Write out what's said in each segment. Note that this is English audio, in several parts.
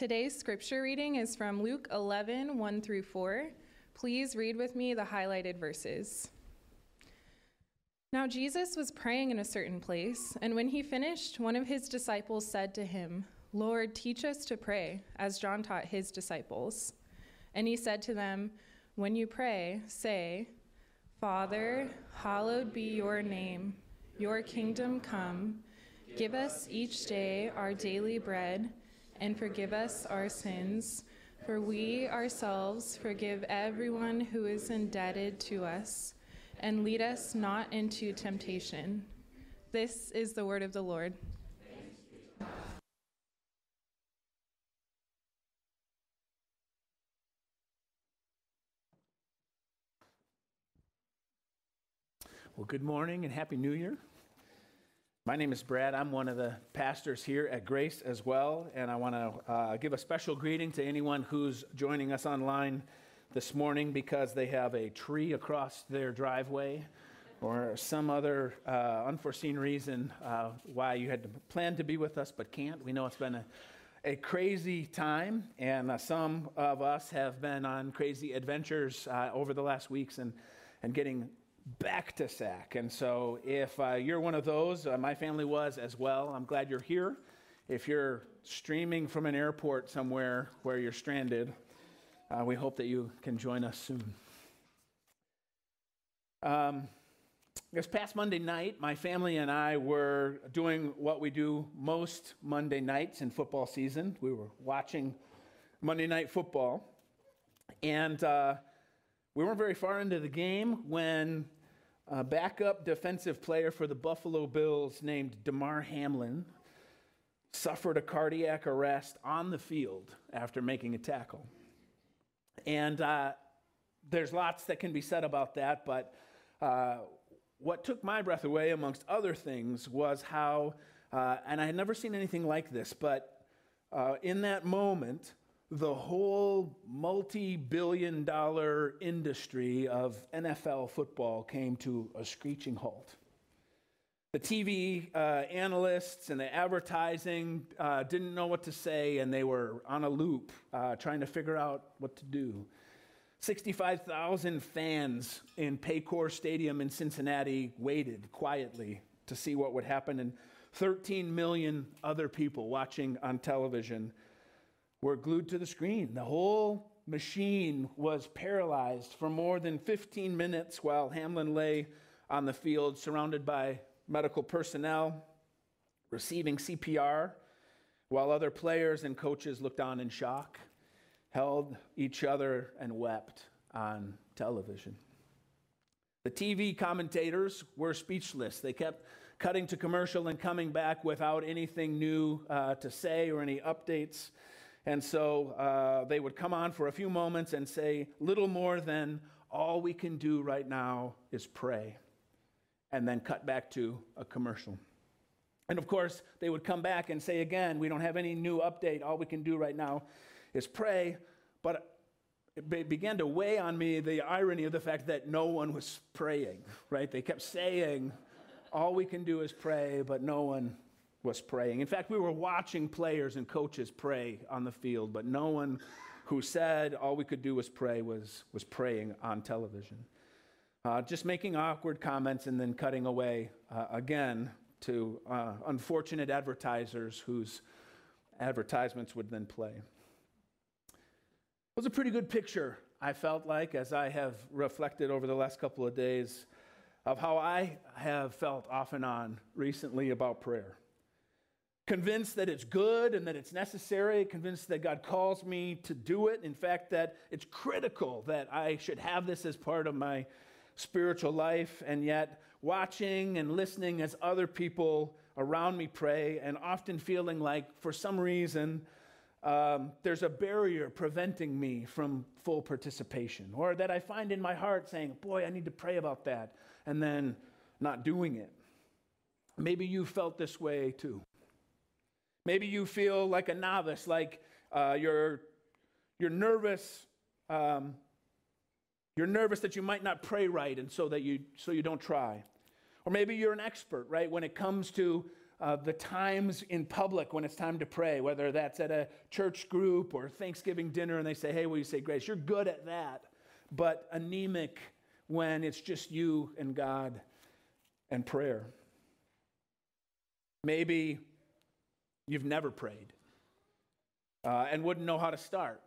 Today's scripture reading is from Luke 11, 1 through 4. Please read with me the highlighted verses. Now, Jesus was praying in a certain place, and when he finished, one of his disciples said to him, Lord, teach us to pray, as John taught his disciples. And he said to them, When you pray, say, Father, hallowed be your name, your kingdom come. Give us each day our daily bread, and forgive us our sins, for we ourselves forgive everyone who is indebted to us and lead us not into temptation. This is the word of the Lord. Well, good morning and Happy New Year. My name is Brad. I'm one of the pastors here at Grace as well, and I want to uh, give a special greeting to anyone who's joining us online this morning because they have a tree across their driveway or some other uh, unforeseen reason uh, why you had planned to be with us but can't. We know it's been a, a crazy time, and uh, some of us have been on crazy adventures uh, over the last weeks and, and getting back to SAC. And so, if uh, you're one of those, uh, my family was as well. I'm glad you're here. If you're streaming from an airport somewhere where you're stranded, uh, we hope that you can join us soon. Um, this past Monday night, my family and I were doing what we do most Monday nights in football season. We were watching Monday Night Football. And uh, we weren't very far into the game when a backup defensive player for the Buffalo Bills named Damar Hamlin suffered a cardiac arrest on the field after making a tackle. And uh, there's lots that can be said about that, but uh, what took my breath away, amongst other things, was how, uh, and I had never seen anything like this, but uh, in that moment, the whole multi billion dollar industry of NFL football came to a screeching halt. The TV uh, analysts and the advertising uh, didn't know what to say, and they were on a loop uh, trying to figure out what to do. 65,000 fans in Paycor Stadium in Cincinnati waited quietly to see what would happen, and 13 million other people watching on television were glued to the screen. The whole machine was paralyzed for more than 15 minutes while Hamlin lay on the field surrounded by medical personnel receiving CPR, while other players and coaches looked on in shock, held each other, and wept on television. The TV commentators were speechless. They kept cutting to commercial and coming back without anything new uh, to say or any updates. And so uh, they would come on for a few moments and say little more than, all we can do right now is pray and then cut back to a commercial. And of course, they would come back and say again, we don't have any new update. All we can do right now is pray. But it began to weigh on me the irony of the fact that no one was praying, right? They kept saying, all we can do is pray, but no one was praying. In fact, we were watching players and coaches pray on the field, but no one who said all we could do was pray was, was praying on television uh, just making awkward comments and then cutting away uh, again to uh, unfortunate advertisers whose advertisements would then play. It was a pretty good picture, I felt like, as I have reflected over the last couple of days, of how I have felt off and on recently about prayer. Convinced that it's good and that it's necessary, convinced that God calls me to do it. In fact, that it's critical that I should have this as part of my spiritual life, and yet watching and listening as other people around me pray, and often feeling like for some reason um, there's a barrier preventing me from full participation, or that I find in my heart saying, Boy, I need to pray about that, and then not doing it. Maybe you felt this way too. Maybe you feel like a novice, like uh, you're, you're nervous um, you're nervous that you might not pray right, and so that you so you don't try. Or maybe you're an expert, right? When it comes to uh, the times in public when it's time to pray, whether that's at a church group or Thanksgiving dinner, and they say, Hey, will you say grace? You're good at that, but anemic when it's just you and God and prayer. Maybe you've never prayed uh, and wouldn't know how to start,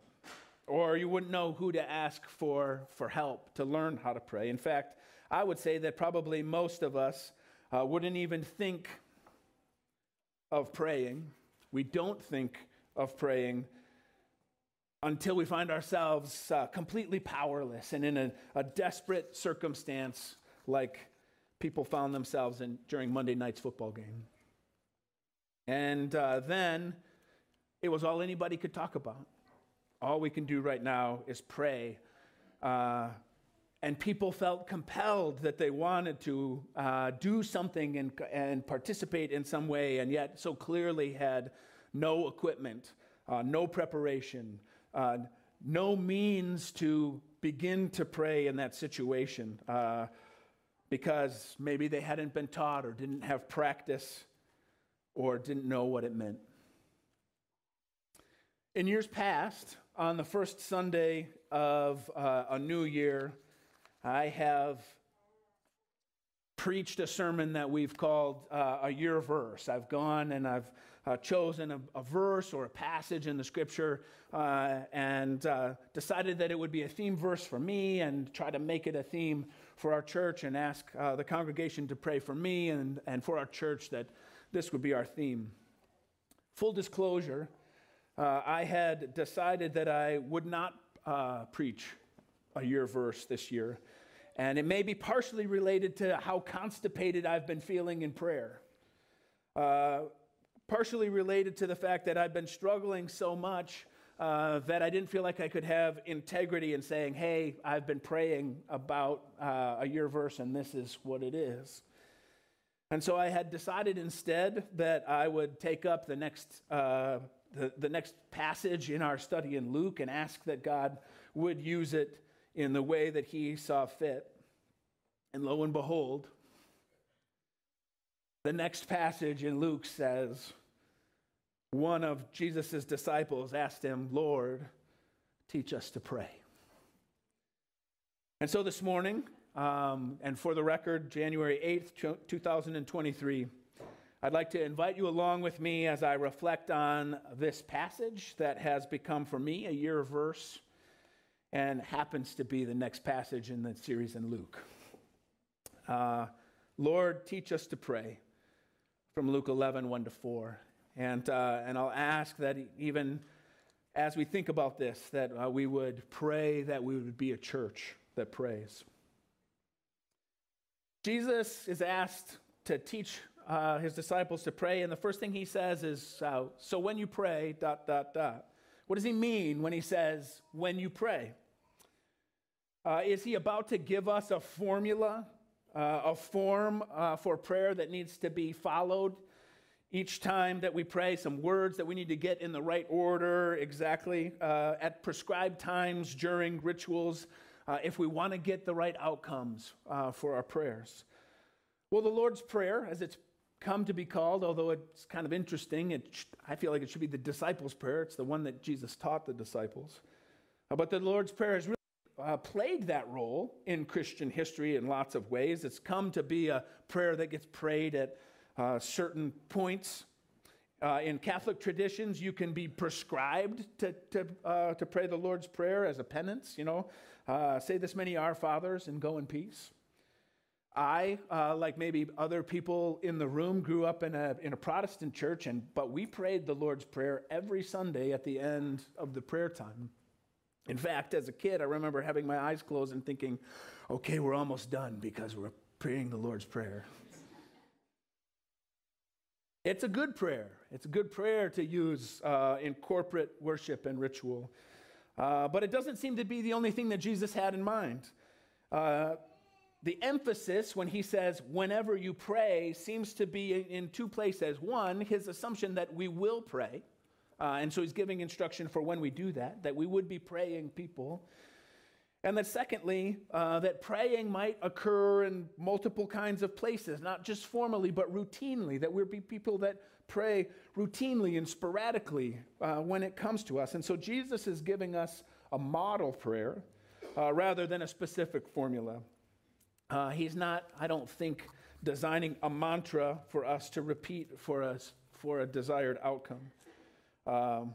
or you wouldn't know who to ask for, for help to learn how to pray. In fact, I would say that probably most of us uh, wouldn't even think of praying. We don't think of praying until we find ourselves uh, completely powerless and in a, a, desperate circumstance like people found themselves in during Monday night's football game. And uh, then it was all anybody could talk about. All we can do right now is pray. Uh, and people felt compelled that they wanted to uh, do something and, and participate in some way, and yet so clearly had no equipment, uh, no preparation, uh, no means to begin to pray in that situation uh, because maybe they hadn't been taught or didn't have practice or didn't know what it meant. In years past, on the first Sunday of uh, a new year, I have preached a sermon that we've called uh, a year verse. I've gone and I've uh, chosen a, a, verse or a passage in the scripture uh, and uh, decided that it would be a theme verse for me and try to make it a theme for our church and ask uh, the congregation to pray for me and, and for our church that this would be our theme. Full disclosure, uh, I had decided that I would not uh, preach a year verse this year. And it may be partially related to how constipated I've been feeling in prayer. Uh, partially related to the fact that I've been struggling so much uh, that I didn't feel like I could have integrity in saying, hey, I've been praying about uh, a year verse and this is what it is. And so I had decided instead that I would take up the next, uh, the, the next passage in our study in Luke and ask that God would use it in the way that he saw fit. And lo and behold, the next passage in Luke says, one of Jesus' disciples asked him, Lord, teach us to pray. And so this morning, um, and for the record, January 8th, 2023, I'd like to invite you along with me as I reflect on this passage that has become for me a year of verse and happens to be the next passage in the series in Luke. Uh, Lord, teach us to pray from Luke 11, 1 to 4. And, uh, and I'll ask that even as we think about this, that uh, we would pray that we would be a church that prays. Jesus is asked to teach uh, his disciples to pray, and the first thing he says is, uh, So when you pray, dot, dot, dot. What does he mean when he says, when you pray? Uh, is he about to give us a formula, uh, a form uh, for prayer that needs to be followed each time that we pray? Some words that we need to get in the right order exactly uh, at prescribed times during rituals uh, if we want to get the right outcomes uh, for our prayers. Well, the Lord's Prayer, as it's come to be called, although it's kind of interesting, it, I feel like it should be the disciples' prayer. It's the one that Jesus taught the disciples. but the Lord's Prayer has really uh, played that role in Christian history in lots of ways. It's come to be a prayer that gets prayed at uh, certain points. Uh, in Catholic traditions, you can be prescribed to, to, uh, to pray the Lord's Prayer as a penance, you know, uh, say this many Our Fathers and go in peace. I, uh, like maybe other people in the room, grew up in a, in a Protestant church, and, but we prayed the Lord's Prayer every Sunday at the end of the prayer time. In fact, as a kid, I remember having my eyes closed and thinking, okay, we're almost done because we're praying the Lord's Prayer. It's a good prayer. It's a good prayer to use uh, in corporate worship and ritual. Uh, but it doesn't seem to be the only thing that Jesus had in mind. Uh, the emphasis when he says, whenever you pray, seems to be in two places. One, his assumption that we will pray. Uh, and so he's giving instruction for when we do that, that we would be praying people. And then, secondly, uh, that praying might occur in multiple kinds of places, not just formally, but routinely, that we're be people that pray routinely and sporadically uh, when it comes to us. And so, Jesus is giving us a model prayer uh, rather than a specific formula. Uh, he's not, I don't think, designing a mantra for us to repeat for us for a desired outcome. Um,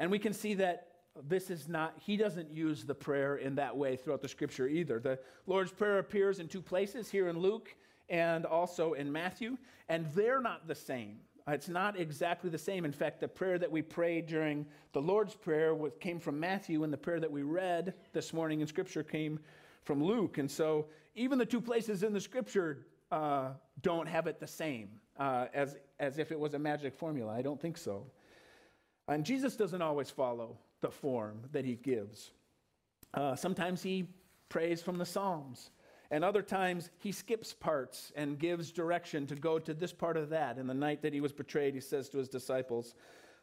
and we can see that this is not, he doesn't use the prayer in that way throughout the scripture either. The Lord's Prayer appears in two places, here in Luke and also in Matthew, and they're not the same. It's not exactly the same. In fact, the prayer that we prayed during the Lord's Prayer came from Matthew, and the prayer that we read this morning in Scripture came from Luke. And so, even the two places in the Scripture uh, don't have it the same uh, as, as if it was a magic formula. I don't think so. And Jesus doesn't always follow the form that he gives. Uh, sometimes he prays from the Psalms, and other times he skips parts and gives direction to go to this part of that. And the night that he was betrayed, he says to his disciples,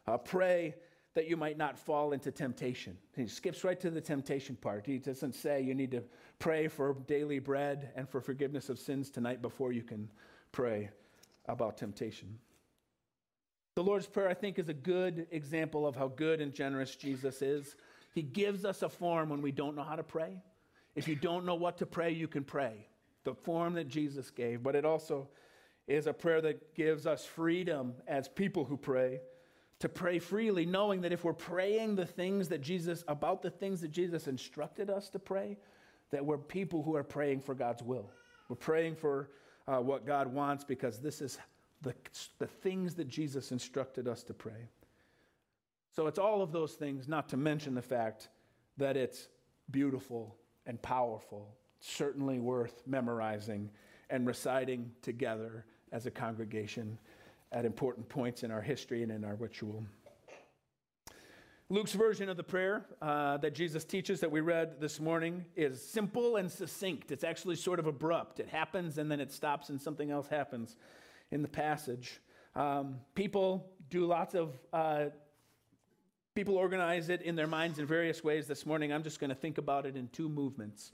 uh, Pray that you might not fall into temptation. He skips right to the temptation part. He doesn't say you need to pray for daily bread and for forgiveness of sins tonight before you can pray about temptation. The Lord's Prayer, I think, is a good example of how good and generous Jesus is. He gives us a form when we don't know how to pray. If you don't know what to pray, you can pray. The form that Jesus gave, but it also is a prayer that gives us freedom as people who pray to pray freely, knowing that if we're praying the things that Jesus, about the things that Jesus instructed us to pray, that we're people who are praying for God's will. We're praying for uh, what God wants because this is the, the things that Jesus instructed us to pray. So it's all of those things, not to mention the fact that it's beautiful and powerful, certainly worth memorizing and reciting together as a congregation at important points in our history and in our ritual. Luke's version of the prayer uh, that Jesus teaches that we read this morning is simple and succinct. It's actually sort of abrupt. It happens and then it stops and something else happens in the passage. Um, people do lots of, uh, people organize it in their minds in various ways this morning. I'm just going to think about it in two movements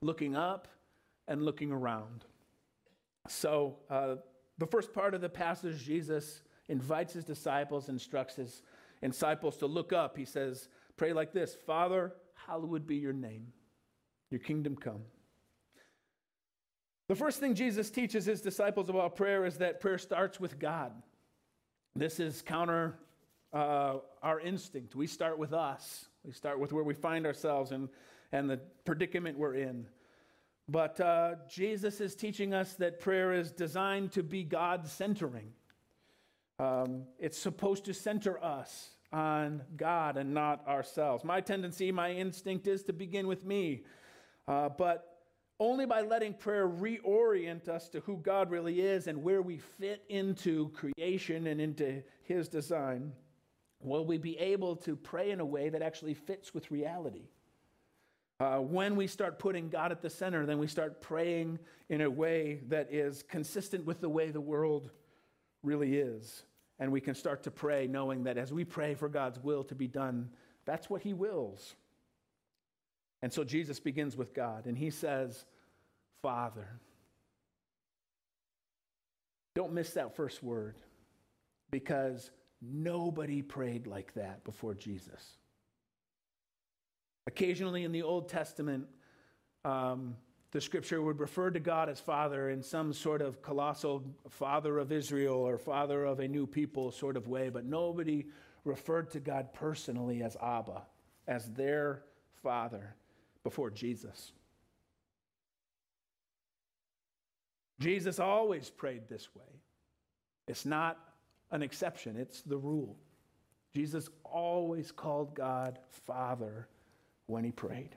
looking up and looking around. So, uh, the first part of the passage, Jesus invites his disciples, instructs his disciples to look up. He says, Pray like this Father, hallowed be your name, your kingdom come. The first thing Jesus teaches his disciples about prayer is that prayer starts with God. This is counter uh, our instinct. We start with us, we start with where we find ourselves and, and the predicament we're in. But uh, Jesus is teaching us that prayer is designed to be God centering. Um, it's supposed to center us on God and not ourselves. My tendency, my instinct is to begin with me. Uh, but only by letting prayer reorient us to who God really is and where we fit into creation and into His design will we be able to pray in a way that actually fits with reality. Uh, when we start putting God at the center, then we start praying in a way that is consistent with the way the world really is. And we can start to pray knowing that as we pray for God's will to be done, that's what He wills. And so Jesus begins with God, and he says, Father. Don't miss that first word because nobody prayed like that before Jesus. Occasionally in the Old Testament, um, the scripture would refer to God as Father in some sort of colossal Father of Israel or Father of a new people sort of way, but nobody referred to God personally as Abba, as their Father before Jesus. Jesus always prayed this way. It's not an exception, it's the rule. Jesus always called God Father when he prayed.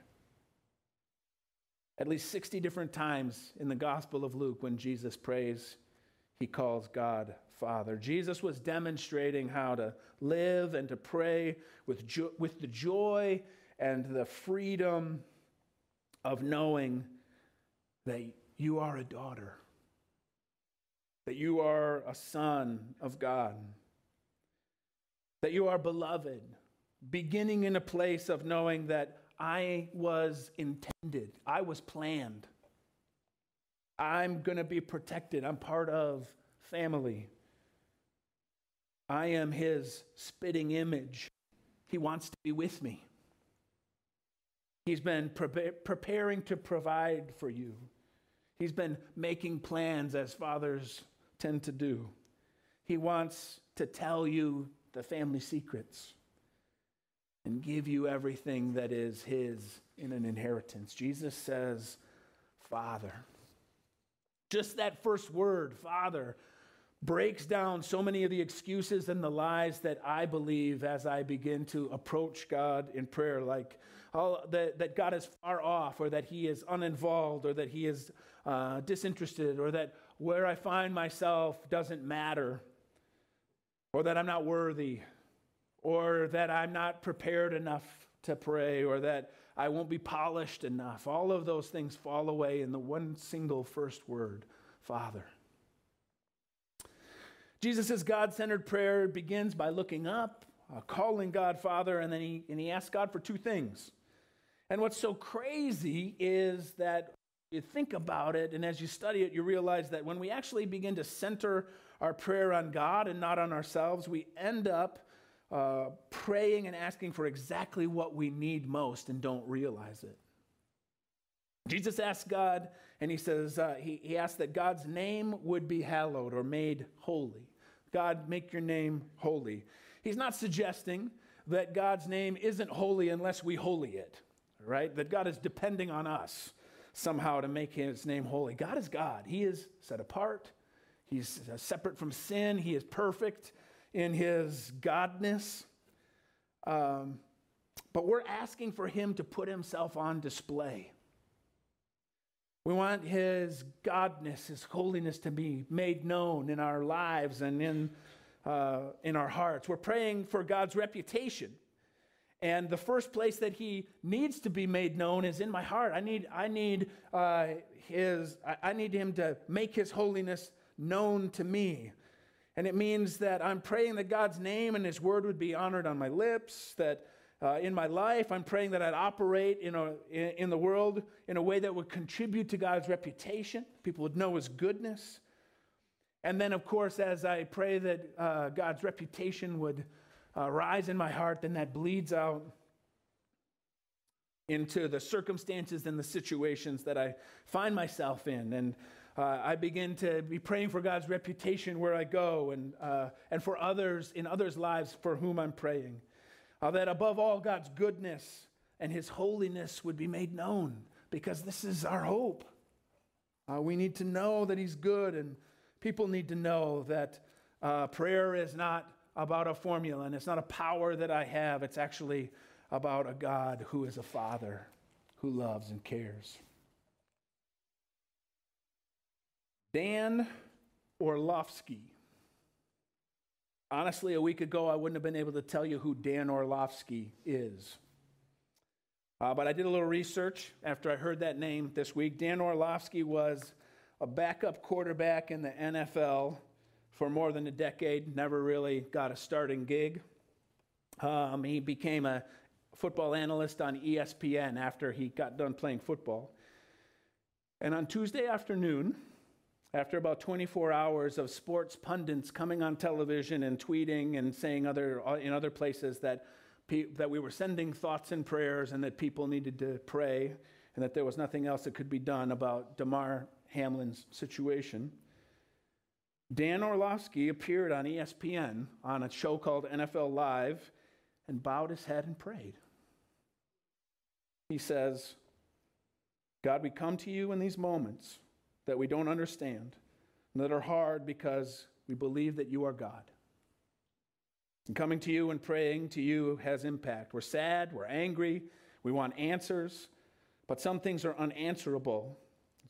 At least 60 different times in the Gospel of Luke, when Jesus prays, he calls God Father. Jesus was demonstrating how to live and to pray with, jo- with the joy and the freedom of knowing that you are a daughter, that you are a son of God, that you are beloved, beginning in a place of knowing that I was intended, I was planned. I'm going to be protected. I'm part of family. I am his spitting image. He wants to be with me. He's been pre- preparing to provide for you. He's been making plans as fathers tend to do. He wants to tell you the family secrets and give you everything that is His in an inheritance. Jesus says, Father. Just that first word, Father, breaks down so many of the excuses and the lies that I believe as I begin to approach God in prayer, like all, that, that God is far off, or that He is uninvolved, or that He is uh, disinterested, or that where I find myself doesn't matter, or that I'm not worthy, or that I'm not prepared enough to pray, or that I won't be polished enough. All of those things fall away in the one single first word Father. Jesus' God centered prayer begins by looking up, uh, calling God Father, and then he, and he asks God for two things. And what's so crazy is that you think about it, and as you study it, you realize that when we actually begin to center our prayer on God and not on ourselves, we end up uh, praying and asking for exactly what we need most and don't realize it. Jesus asks God, and he says, uh, he, he asks that God's name would be hallowed or made holy. God, make your name holy. He's not suggesting that God's name isn't holy unless we holy it, right? That God is depending on us somehow to make his name holy. God is God. He is set apart. He's separate from sin. He is perfect in his godness. Um, but we're asking for him to put himself on display. We want his godness, his holiness to be made known in our lives and in, uh, in our hearts. We're praying for God's reputation. And the first place that he needs to be made known is in my heart. I need, I need, uh, his, I need him to make his holiness known to me. And it means that I'm praying that God's name and His word would be honored on my lips, that uh, in my life, I'm praying that I'd operate in, a, in, the world in a way that would contribute to God's reputation. People would know His goodness. And then, of course, as I pray that uh, God's reputation would uh, rise in my heart, then that bleeds out into the circumstances and the situations that I find myself in. And uh, I begin to be praying for God's reputation where I go and, uh, and for others in others' lives for whom I'm praying. Uh, that above all, God's goodness and his holiness would be made known because this is our hope. Uh, we need to know that he's good, and people need to know that uh, prayer is not about a formula and it's not a power that I have. It's actually about a God who is a father who loves and cares. Dan Orlovsky. Honestly, a week ago, I wouldn't have been able to tell you who Dan Orlovsky is. Uh, but I did a little research after I heard that name this week. Dan Orlovsky was a backup quarterback in the NFL for more than a decade, never really got a starting gig. Um, he became a football analyst on ESPN after he got done playing football. And on Tuesday afternoon, after about 24 hours of sports pundits coming on television and tweeting and saying other, in other places that, that we were sending thoughts and prayers and that people needed to pray and that there was nothing else that could be done about Damar Hamlin's situation, Dan Orlovsky appeared on ESPN on a show called NFL Live and bowed his head and prayed. He says, God, we come to you in these moments that we don't understand and that are hard because we believe that you are God. And coming to you and praying to you has impact. We're sad, we're angry, we want answers, but some things are unanswerable.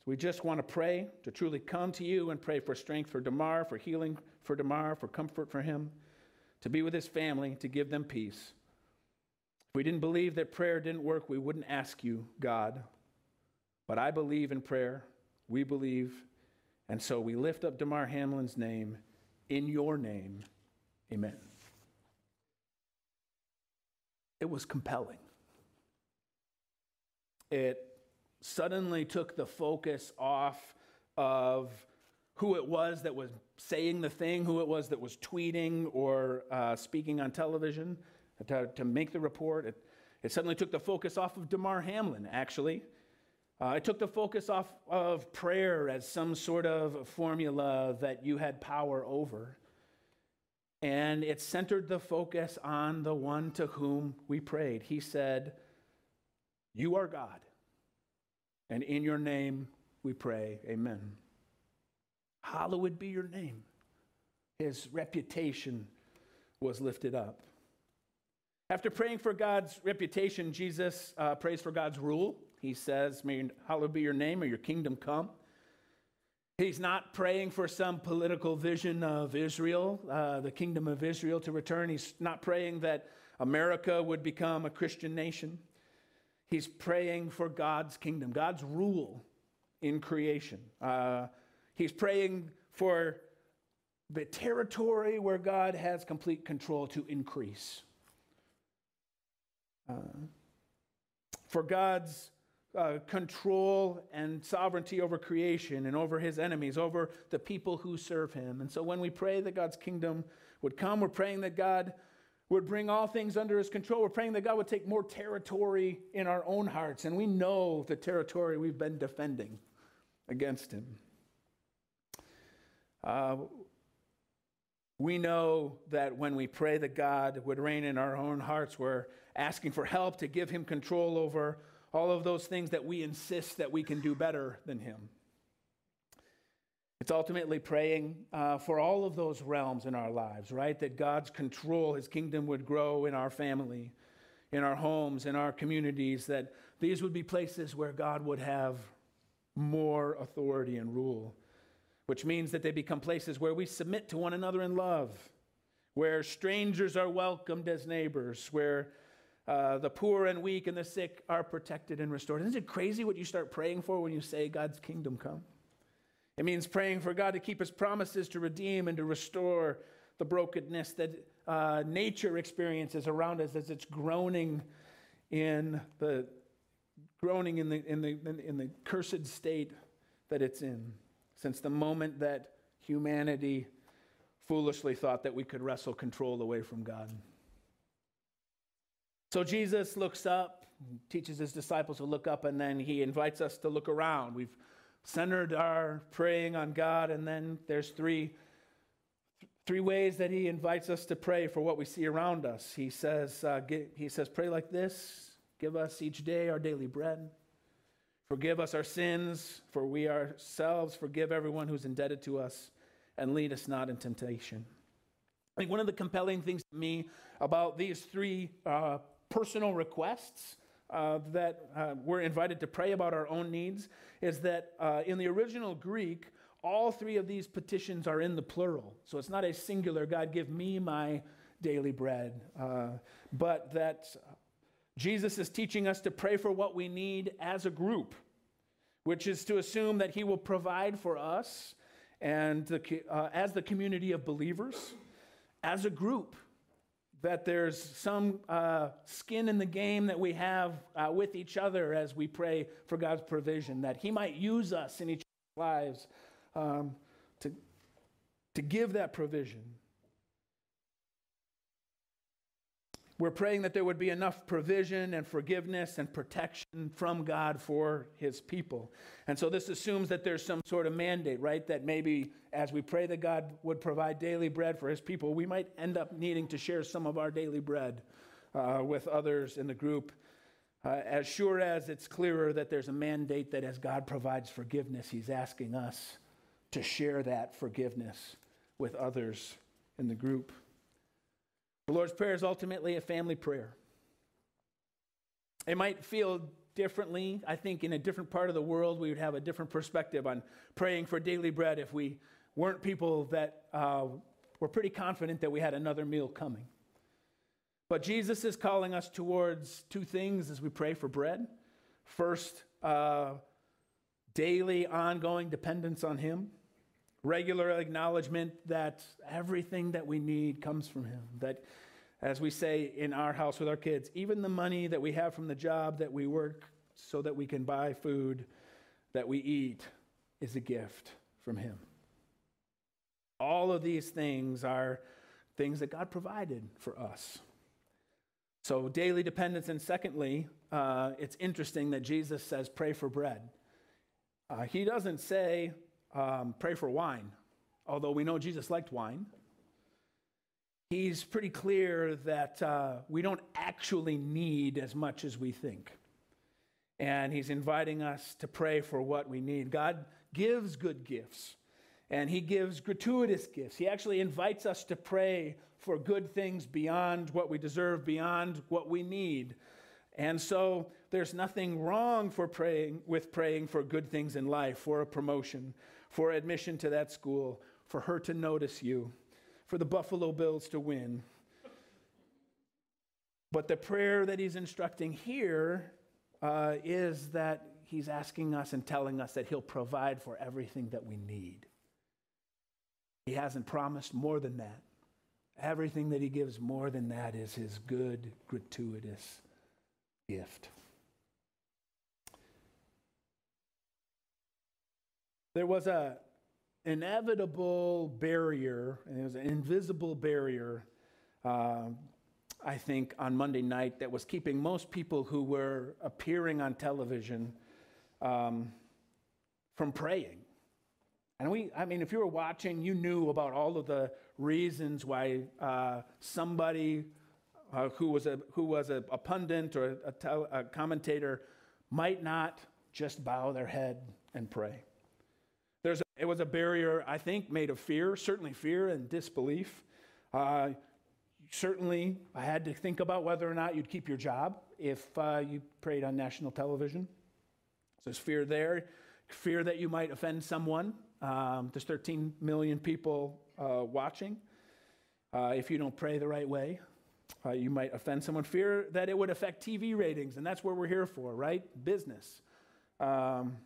We just want to pray, to truly come to you and pray for strength for Damar, for healing for Damar, for comfort for him, to be with his family, to give them peace. If we didn't believe that prayer didn't work, we wouldn't ask you, God. But I believe in prayer. We believe. And so we lift up Damar Hamlin's name in your name. Amen. It was compelling. it suddenly took the focus off of who it was that was saying the thing, who it was that was tweeting or uh, speaking on television to, to make the report. It, it suddenly took the focus off of Damar Hamlin, actually. Uh, it took the focus off of prayer as some sort of formula that you had power over. And it centered the focus on the one to whom we prayed. He said, You are God, and in your name we pray. Amen. Hallowed be your name. His reputation was lifted up. After praying for God's reputation, Jesus uh, prays for God's rule. He says, May hallowed be your name, or your kingdom come. He's not praying for some political vision of Israel, uh, the kingdom of Israel to return. He's not praying that America would become a Christian nation. He's praying for God's kingdom, God's rule in creation. Uh, he's praying for the territory where God has complete control to increase. Uh, for God's uh, control and sovereignty over creation and over his enemies, over the people who serve him. And so when we pray that God's kingdom would come, we're praying that God would bring all things under his control. We're praying that God would take more territory in our own hearts. And we know the territory we've been defending against him. Uh, we know that when we pray that God would reign in our own hearts, we're asking for help to give him control over all of those things that we insist that we can do better than him. It's ultimately praying uh, for all of those realms in our lives, right? That God's control, his kingdom would grow in our family, in our homes, in our communities, that these would be places where God would have more authority and rule, which means that they become places where we submit to one another in love, where strangers are welcomed as neighbors, where uh, the poor and weak and the sick are protected and restored. Isn't it crazy what you start praying for when you say God's kingdom come? It means praying for God to keep his promises to redeem and to restore the brokenness that uh, nature experiences around us as it's groaning in the groaning in the, in, the, in the cursed state that it's in since the moment that humanity foolishly thought that we could wrestle control away from God. So Jesus looks up, teaches his disciples to look up, and then he invites us to look around. We've centered our praying on God, and then there's three, three ways that he invites us to pray for what we see around us. He says, uh, get, he says, pray like this Give us each day our daily bread. Forgive us our sins, for we ourselves forgive everyone who's indebted to us, and lead us not in temptation. I think one of the compelling things to me about these three uh, personal requests uh, that uh, we're invited to pray about our own needs is that uh, in the original Greek, all three of these petitions are in the plural. So it's not a singular, God, give me my daily bread, uh, but that Jesus is teaching us to pray for what we need as a group, which is to assume that He will provide for us and the, uh, as the community of believers, as a group that there's some uh, skin in the game that we have uh, with each other as we pray for God's provision, that He might use us in each other's lives um, to, to give that provision. We're praying that there would be enough provision and forgiveness and protection from God for his people. And so this assumes that there's some sort of mandate, right? That maybe as we pray that God would provide daily bread for his people, we might end up needing to share some of our daily bread uh, with others in the group. Uh, as sure as it's clearer that there's a mandate that as God provides forgiveness, he's asking us to share that forgiveness with others in the group. The Lord's Prayer is ultimately a family prayer. It might feel differently. I think in a different part of the world, we would have a different perspective on praying for daily bread if we weren't people that uh, were pretty confident that we had another meal coming. But Jesus is calling us towards two things as we pray for bread. First, uh, daily, ongoing dependence on Him regular acknowledgement that everything that we need comes from Him. That, as we say in our house with our kids, even the money that we have from the job that we work so that we can buy food that we eat is a gift from Him. All of these things are things that God provided for us. So, daily dependence. And secondly, uh, it's interesting that Jesus says, pray for bread. Uh, he doesn't say, um, pray for wine, although we know Jesus liked wine. He's pretty clear that uh, we don't actually need as much as we think. And he's inviting us to pray for what we need. God gives good gifts, and he gives gratuitous gifts. He actually invites us to pray for good things beyond what we deserve, beyond what we need. And so there's nothing wrong for praying with praying for good things in life, for a promotion, for admission to that school, for her to notice you, for the Buffalo Bills to win. But the prayer that he's instructing here uh, is that he's asking us and telling us that he'll provide for everything that we need. He hasn't promised more than that. Everything that he gives more than that is his good, gratuitous gift. There was a inevitable barrier, and it was an invisible barrier, uh, I think, on Monday night that was keeping most people who were appearing on television um, from praying. And we, I mean, if you were watching, you knew about all of the reasons why uh, somebody uh, who was, a, who was a, a pundit or a, tel- a commentator might not just bow their head and pray. It was a barrier, I think, made of fear, certainly fear and disbelief. Uh, certainly, I had to think about whether or not you'd keep your job if uh, you prayed on national television. So there's fear there, fear that you might offend someone. Um, there's 13 million people uh, watching. Uh, if you don't pray the right way, uh, you might offend someone. Fear that it would affect TV ratings, and that's what we're here for, right? Business. Um,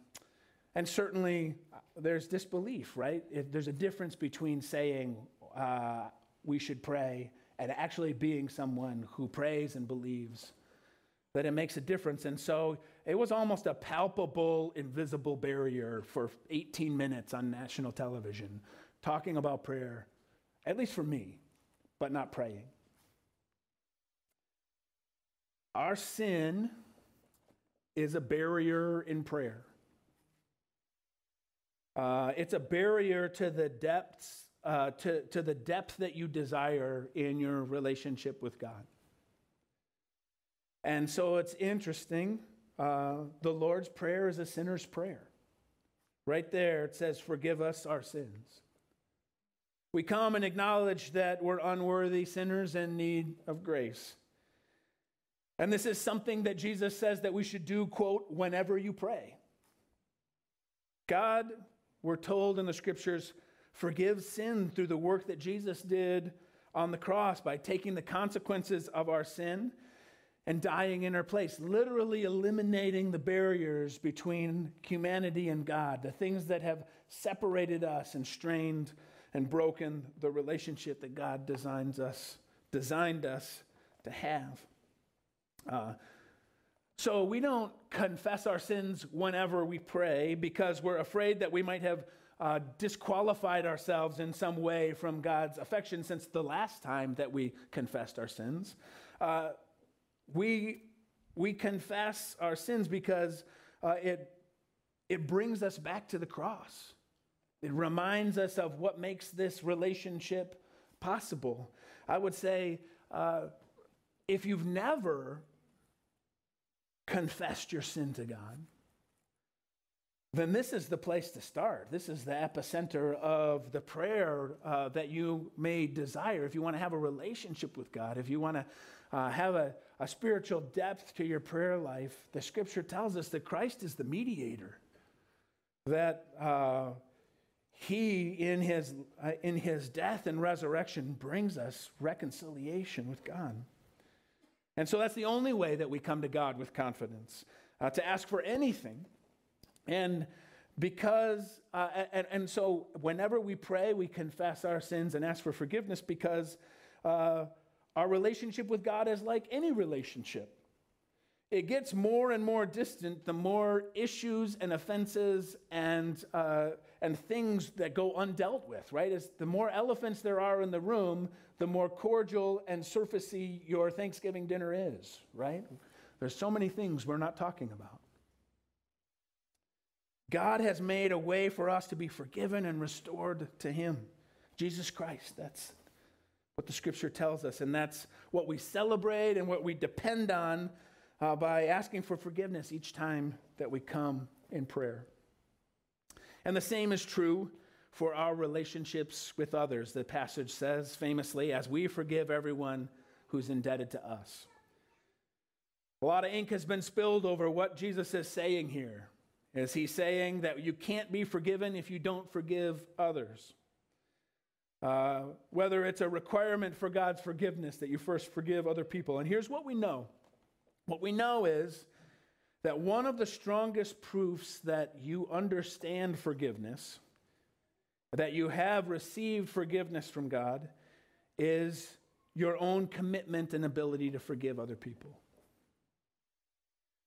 and certainly, there's disbelief, right? If there's a difference between saying uh, we should pray and actually being someone who prays and believes that it makes a difference. And so it was almost a palpable, invisible barrier for 18 minutes on national television talking about prayer, at least for me, but not praying. Our sin is a barrier in prayer. Uh, it's a barrier to the depths, uh, to, to the depth that you desire in your relationship with God. And so it's interesting. Uh, the Lord's Prayer is a sinner's prayer. Right there, it says, Forgive us our sins. We come and acknowledge that we're unworthy sinners in need of grace. And this is something that Jesus says that we should do, quote, whenever you pray. God, we're told in the scriptures, forgive sin through the work that Jesus did on the cross by taking the consequences of our sin and dying in our place, literally eliminating the barriers between humanity and God, the things that have separated us and strained and broken the relationship that God designs us, designed us to have. Uh, so we don't confess our sins whenever we pray because we're afraid that we might have uh, disqualified ourselves in some way from God's affection since the last time that we confessed our sins. Uh, we, we confess our sins because uh, it, it brings us back to the cross. It reminds us of what makes this relationship possible. I would say uh, if you've never confessed your sin to God, then this is the place to start. This is the epicenter of the prayer uh, that you may desire. If you want to have a relationship with God, if you want to uh, have a, a spiritual depth to your prayer life, the scripture tells us that Christ is the mediator. That uh, he, in his, uh, in his death and resurrection, brings us reconciliation with God. And so that's the only way that we come to God with confidence, uh, to ask for anything. And because, uh, and, and so whenever we pray, we confess our sins and ask for forgiveness because uh, our relationship with God is like any relationship. It gets more and more distant the more issues and offenses and, uh, and things that go undealt with, right? As the more elephants there are in the room, the more cordial and surfacey your Thanksgiving dinner is, right? There's so many things we're not talking about. God has made a way for us to be forgiven and restored to Him. Jesus Christ, that's what the scripture tells us, and that's what we celebrate and what we depend on uh, by asking for forgiveness each time that we come in prayer. And the same is true for our relationships with others. The passage says famously, as we forgive everyone who's indebted to us. A lot of ink has been spilled over what Jesus is saying here. Is he saying that you can't be forgiven if you don't forgive others? Uh, whether it's a requirement for God's forgiveness that you first forgive other people. And here's what we know what we know is that one of the strongest proofs that you understand forgiveness, that you have received forgiveness from God, is your own commitment and ability to forgive other people.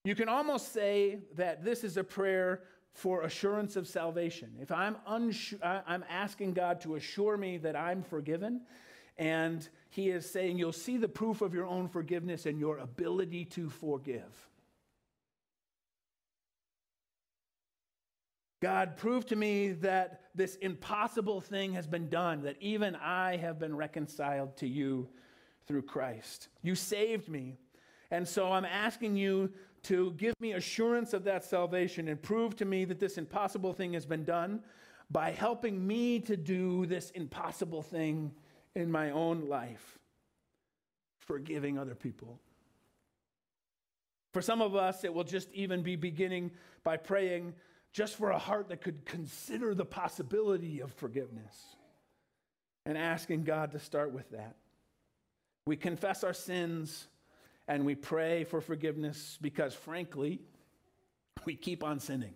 You can almost say that this is a prayer for assurance of salvation. If I'm, I'm asking God to assure me that I'm forgiven, and he is saying, You'll see the proof of your own forgiveness and your ability to forgive. God, prove to me that this impossible thing has been done, that even I have been reconciled to you through Christ. You saved me. And so I'm asking you to give me assurance of that salvation and prove to me that this impossible thing has been done by helping me to do this impossible thing in my own life, forgiving other people. For some of us, it will just even be beginning by praying just for a heart that could consider the possibility of forgiveness and asking God to start with that. We confess our sins and we pray for forgiveness because, frankly, we keep on sinning.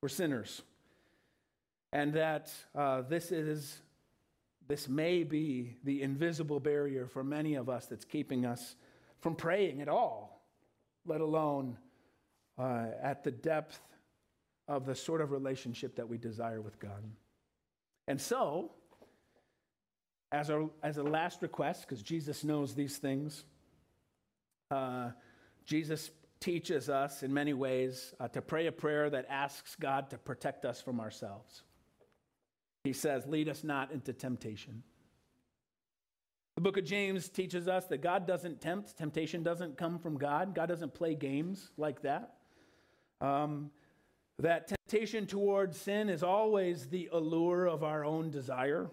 We're sinners. And that uh, this is this may be the invisible barrier for many of us that's keeping us from praying at all, let alone uh, at the depth of the sort of relationship that we desire with God. And so, as a, as a last request, because Jesus knows these things, uh, Jesus teaches us in many ways uh, to pray a prayer that asks God to protect us from ourselves. He says, Lead us not into temptation. The book of James teaches us that God doesn't tempt. Temptation doesn't come from God. God doesn't play games like that. Um, that temptation towards sin is always the allure of our own desire,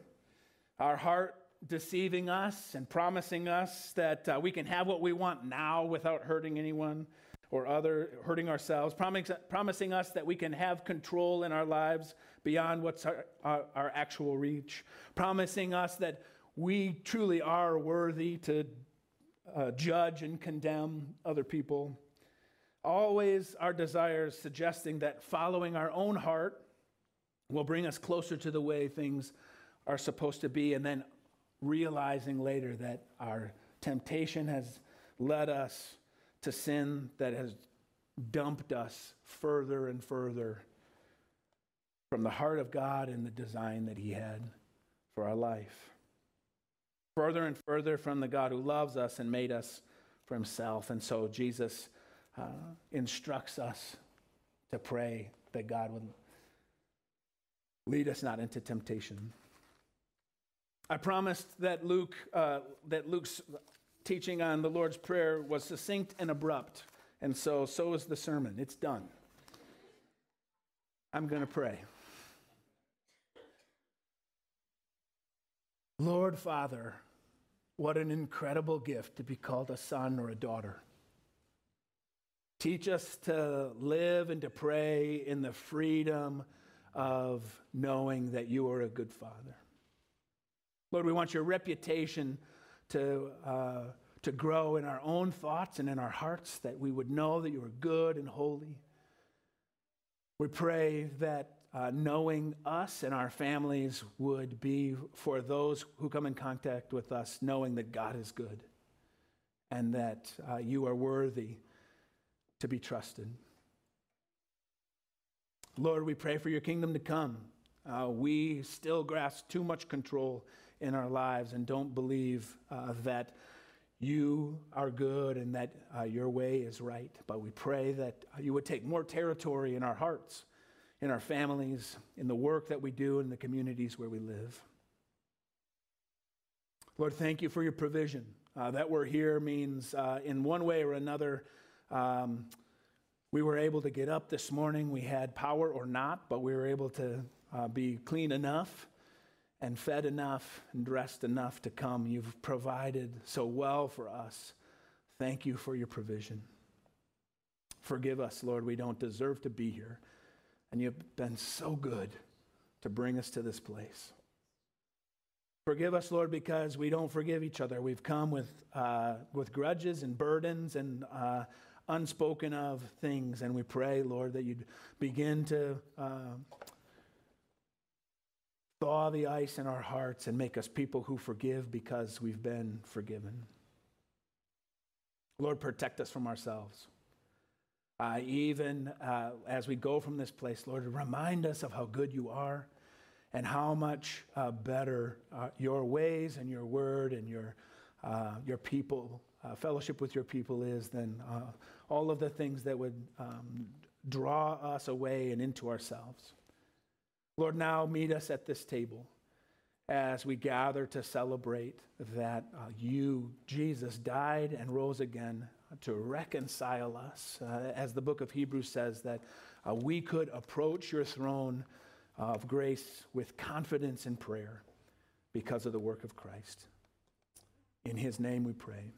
our heart deceiving us and promising us that uh, we can have what we want now without hurting anyone or other hurting ourselves, promising, us that we can have control in our lives beyond what's our, our, our actual reach, promising us that we truly are worthy to uh, judge and condemn other people. Always our desires suggesting that following our own heart will bring us closer to the way things are supposed to be, and then realizing later that our temptation has led us to sin that has dumped us further and further from the heart of God and the design that He had for our life. Further and further from the God who loves us and made us for Himself. And so Jesus uh, instructs us to pray that God would lead us not into temptation. I promised that Luke, uh, that Luke's teaching on the Lord's Prayer was succinct and abrupt, and so so is the sermon. It's done. I'm going to pray. Lord Father, what an incredible gift to be called a son or a daughter. Teach us to live and to pray in the freedom of knowing that you are a good father. Lord, we want your reputation to, uh, to grow in our own thoughts and in our hearts, that we would know that you are good and holy. We pray that uh, knowing us and our families would be for those who come in contact with us, knowing that God is good and that uh, you are worthy to be trusted. Lord, we pray for your kingdom to come. Uh, we still grasp too much control in our lives and don't believe uh, that you are good and that uh, your way is right. But we pray that you would take more territory in our hearts, in our families, in the work that we do, in the communities where we live. Lord, thank you for your provision. Uh, that we're here means, uh, in one way or another, um, we were able to get up this morning. We had power or not, but we were able to uh, be clean enough and fed enough and dressed enough to come. You've provided so well for us. Thank you for your provision. Forgive us, Lord. We don't deserve to be here. And you've been so good to bring us to this place. Forgive us, Lord, because we don't forgive each other. We've come with, uh, with grudges and burdens and uh, unspoken of things. And we pray, Lord, that you'd begin to uh, thaw the ice in our hearts and make us people who forgive because we've been forgiven. Lord, protect us from ourselves. Uh, even uh, as we go from this place, Lord, remind us of how good you are and how much uh, better uh, your ways and your word and your, uh, your people, uh, fellowship with your people is than all of the things that would um, draw us away and into ourselves. Lord, now meet us at this table as we gather to celebrate that uh, you, Jesus, died and rose again to reconcile us. Uh, as the book of Hebrews says, that uh, we could approach your throne of grace with confidence in prayer because of the work of Christ. In his name we pray.